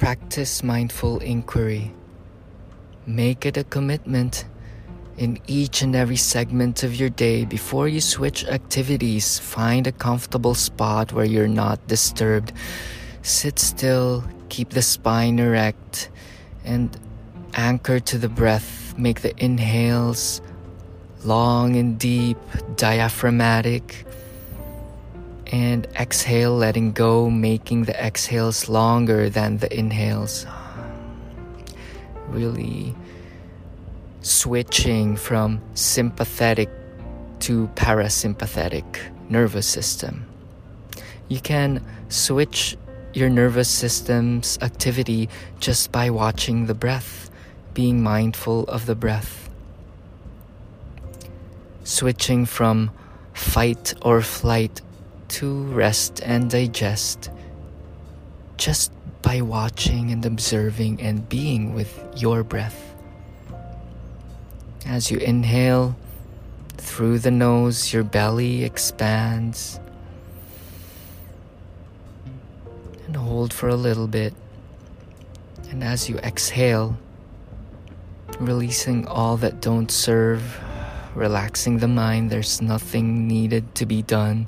Practice mindful inquiry. Make it a commitment in each and every segment of your day before you switch activities. Find a comfortable spot where you're not disturbed. Sit still, keep the spine erect, and anchor to the breath. Make the inhales long and deep, diaphragmatic and exhale, letting go, making the exhales longer than the inhales. Really switching from sympathetic to parasympathetic nervous system. You can switch your nervous system's activity just by watching the breath, being mindful of the breath. Switching from fight or flight to rest and digest just by watching and observing and being with your breath. As you inhale through the nose, your belly expands. And hold for a little bit. And as you exhale, releasing all that don't serve, relaxing the mind, there's nothing needed to be done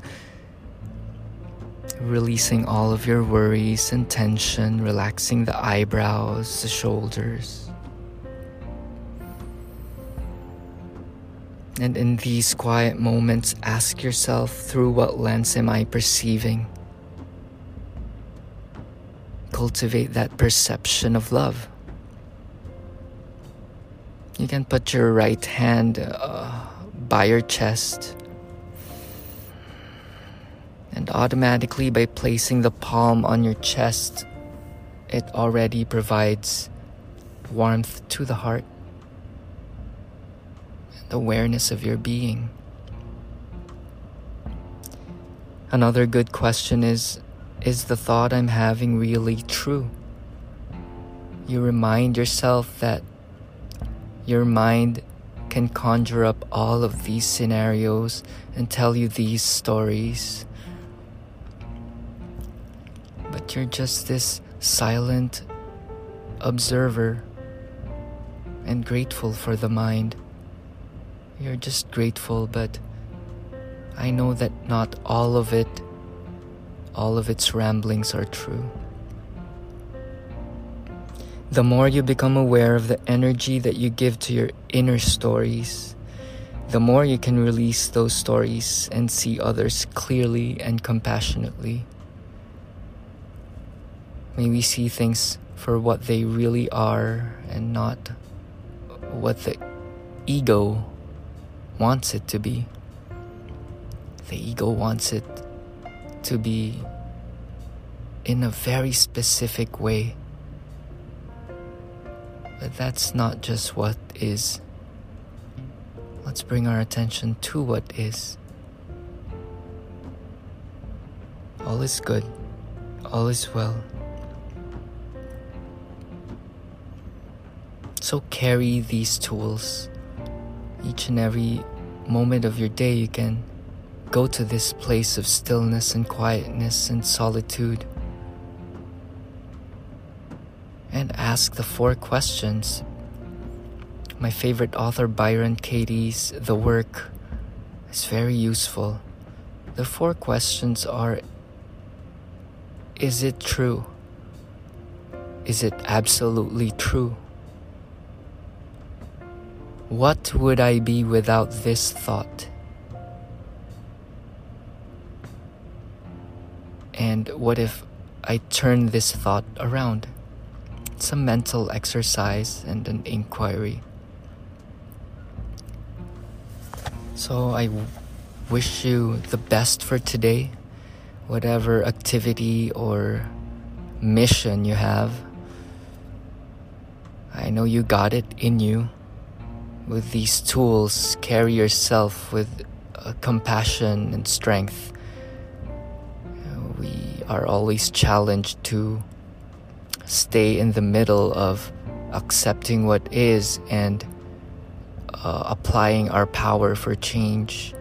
releasing all of your worries and tension, relaxing the eyebrows, the shoulders. And in these quiet moments, ask yourself through what lens am I perceiving? Cultivate that perception of love. You can put your right hand uh, by your chest and automatically by placing the palm on your chest, it already provides warmth to the heart and awareness of your being. Another good question is Is the thought I'm having really true? You remind yourself that your mind can conjure up all of these scenarios and tell you these stories you're just this silent observer and grateful for the mind. You're just grateful, but I know that not all of it, all of its ramblings are true. The more you become aware of the energy that you give to your inner stories, the more you can release those stories and see others clearly and compassionately. May we see things for what they really are and not what the ego wants it to be. The ego wants it to be in a very specific way. But that's not just what is. Let's bring our attention to what is. All is good, all is well. So carry these tools. Each and every moment of your day, you can go to this place of stillness and quietness and solitude and ask the four questions. My favorite author, Byron Katie's The Work, is very useful. The four questions are Is it true? Is it absolutely true? What would I be without this thought? And what if I turn this thought around? It's a mental exercise and an inquiry. So I wish you the best for today, whatever activity or mission you have. I know you got it in you with these tools, carry yourself with uh, compassion and strength. We are always challenged to stay in the middle of accepting what is and uh, applying our power for change.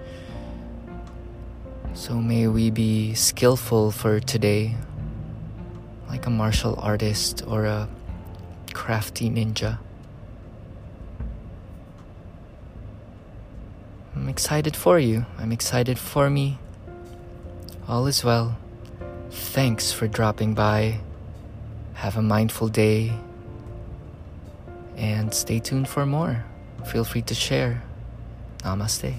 So may we be skillful for today. like a martial artist or a crafty ninja. I'm excited for you. I'm excited for me. All is well. Thanks for dropping by. Have a mindful day. And stay tuned for more. Feel free to share. Namaste.